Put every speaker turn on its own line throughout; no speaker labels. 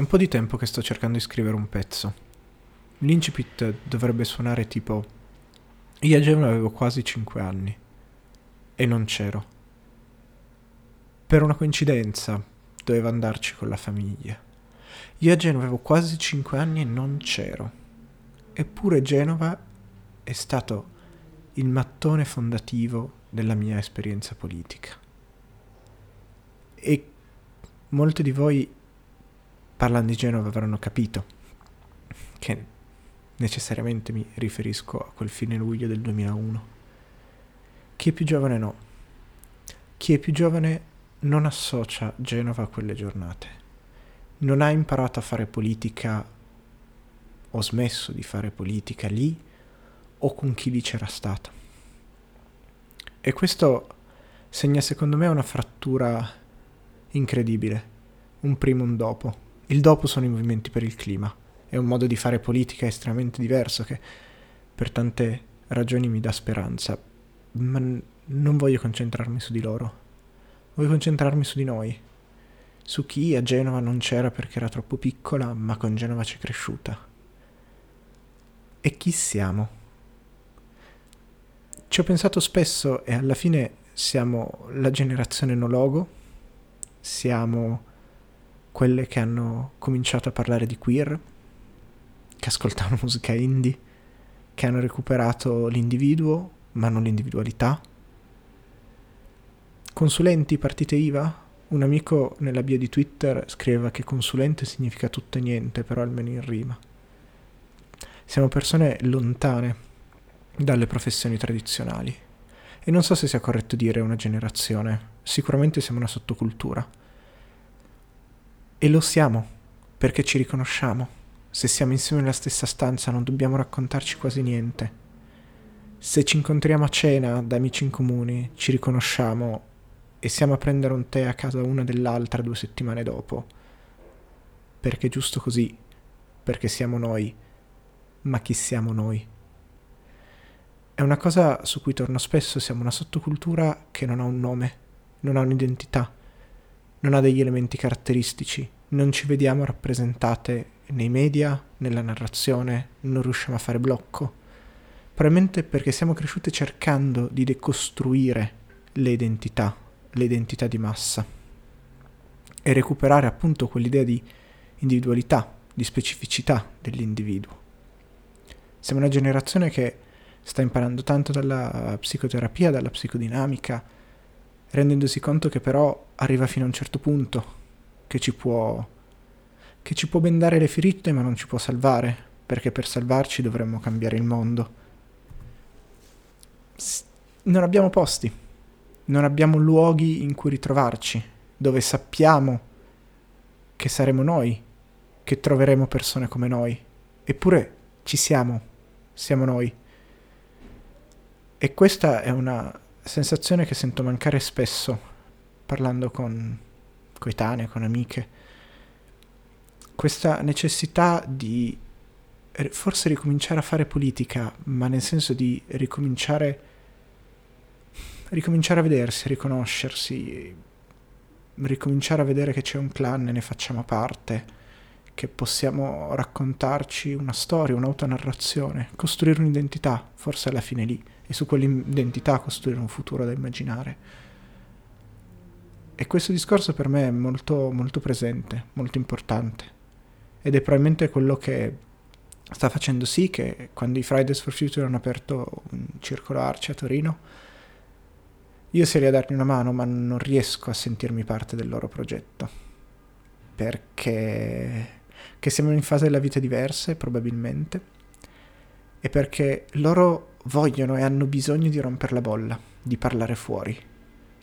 un po' di tempo che sto cercando di scrivere un pezzo. L'incipit dovrebbe suonare tipo... Io a Genova avevo quasi 5 anni e non c'ero. Per una coincidenza dovevo andarci con la famiglia. Io a Genova avevo quasi 5 anni e non c'ero. Eppure Genova è stato il mattone fondativo della mia esperienza politica. E molti di voi parlando di Genova avranno capito che necessariamente mi riferisco a quel fine luglio del 2001. Chi è più giovane no. Chi è più giovane non associa Genova a quelle giornate. Non ha imparato a fare politica o smesso di fare politica lì o con chi lì c'era stato. E questo segna secondo me una frattura incredibile, un prima e un dopo. Il dopo sono i movimenti per il clima. È un modo di fare politica estremamente diverso che per tante ragioni mi dà speranza. Ma non voglio concentrarmi su di loro. Voglio concentrarmi su di noi. Su chi a Genova non c'era perché era troppo piccola, ma con Genova c'è cresciuta. E chi siamo? Ci ho pensato spesso e alla fine siamo la generazione no logo, siamo quelle che hanno cominciato a parlare di queer, che ascoltavano musica indie, che hanno recuperato l'individuo, ma non l'individualità. Consulenti, partite IVA? Un amico nella bio di Twitter scriveva che consulente significa tutto e niente, però almeno in rima. Siamo persone lontane dalle professioni tradizionali. E non so se sia corretto dire una generazione, sicuramente siamo una sottocultura e lo siamo, perché ci riconosciamo. Se siamo insieme nella stessa stanza non dobbiamo raccontarci quasi niente. Se ci incontriamo a cena da amici in comune, ci riconosciamo e siamo a prendere un tè a casa una dell'altra due settimane dopo. Perché è giusto così, perché siamo noi. Ma chi siamo noi? È una cosa su cui torno spesso, siamo una sottocultura che non ha un nome, non ha un'identità non ha degli elementi caratteristici, non ci vediamo rappresentate nei media, nella narrazione, non riusciamo a fare blocco. Probabilmente perché siamo cresciute cercando di decostruire le identità, le identità di massa e recuperare appunto quell'idea di individualità, di specificità dell'individuo. Siamo una generazione che sta imparando tanto dalla psicoterapia, dalla psicodinamica, rendendosi conto che però arriva fino a un certo punto, che ci può, che ci può bendare le ferite ma non ci può salvare, perché per salvarci dovremmo cambiare il mondo. Non abbiamo posti, non abbiamo luoghi in cui ritrovarci, dove sappiamo che saremo noi, che troveremo persone come noi, eppure ci siamo, siamo noi. E questa è una sensazione che sento mancare spesso parlando con coetanee, con amiche. Questa necessità di forse ricominciare a fare politica, ma nel senso di ricominciare, ricominciare a vedersi, a riconoscersi, ricominciare a vedere che c'è un clan e ne facciamo parte, che possiamo raccontarci una storia, un'autonarrazione, costruire un'identità, forse alla fine lì e su quell'identità costruire un futuro da immaginare. E questo discorso per me è molto, molto presente, molto importante. Ed è probabilmente quello che sta facendo sì che quando i Fridays for Future hanno aperto un circolo Arci a Torino, io lì a dargli una mano, ma non riesco a sentirmi parte del loro progetto. Perché che siamo in fase della vita diverse, probabilmente, e perché loro vogliono e hanno bisogno di rompere la bolla, di parlare fuori.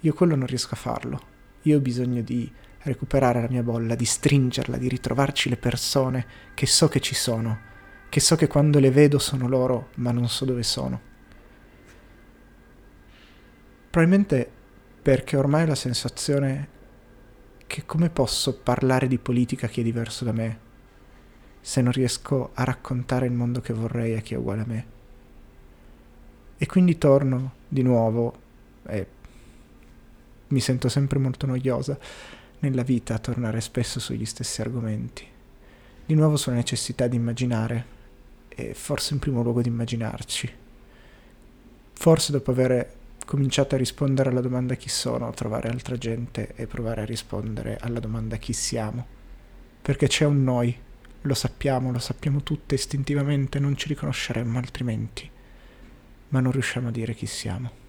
Io quello non riesco a farlo. Io ho bisogno di recuperare la mia bolla, di stringerla, di ritrovarci le persone che so che ci sono, che so che quando le vedo sono loro, ma non so dove sono. Probabilmente perché ormai ho la sensazione che come posso parlare di politica chi è diverso da me se non riesco a raccontare il mondo che vorrei a chi è uguale a me? E quindi torno di nuovo e mi sento sempre molto noiosa nella vita a tornare spesso sugli stessi argomenti. di nuovo sulla necessità di immaginare e forse in primo luogo di immaginarci. Forse dopo aver cominciato a rispondere alla domanda chi sono, trovare altra gente e provare a rispondere alla domanda chi siamo. Perché c'è un noi, lo sappiamo, lo sappiamo tutte istintivamente, non ci riconosceremmo altrimenti, ma non riusciamo a dire chi siamo.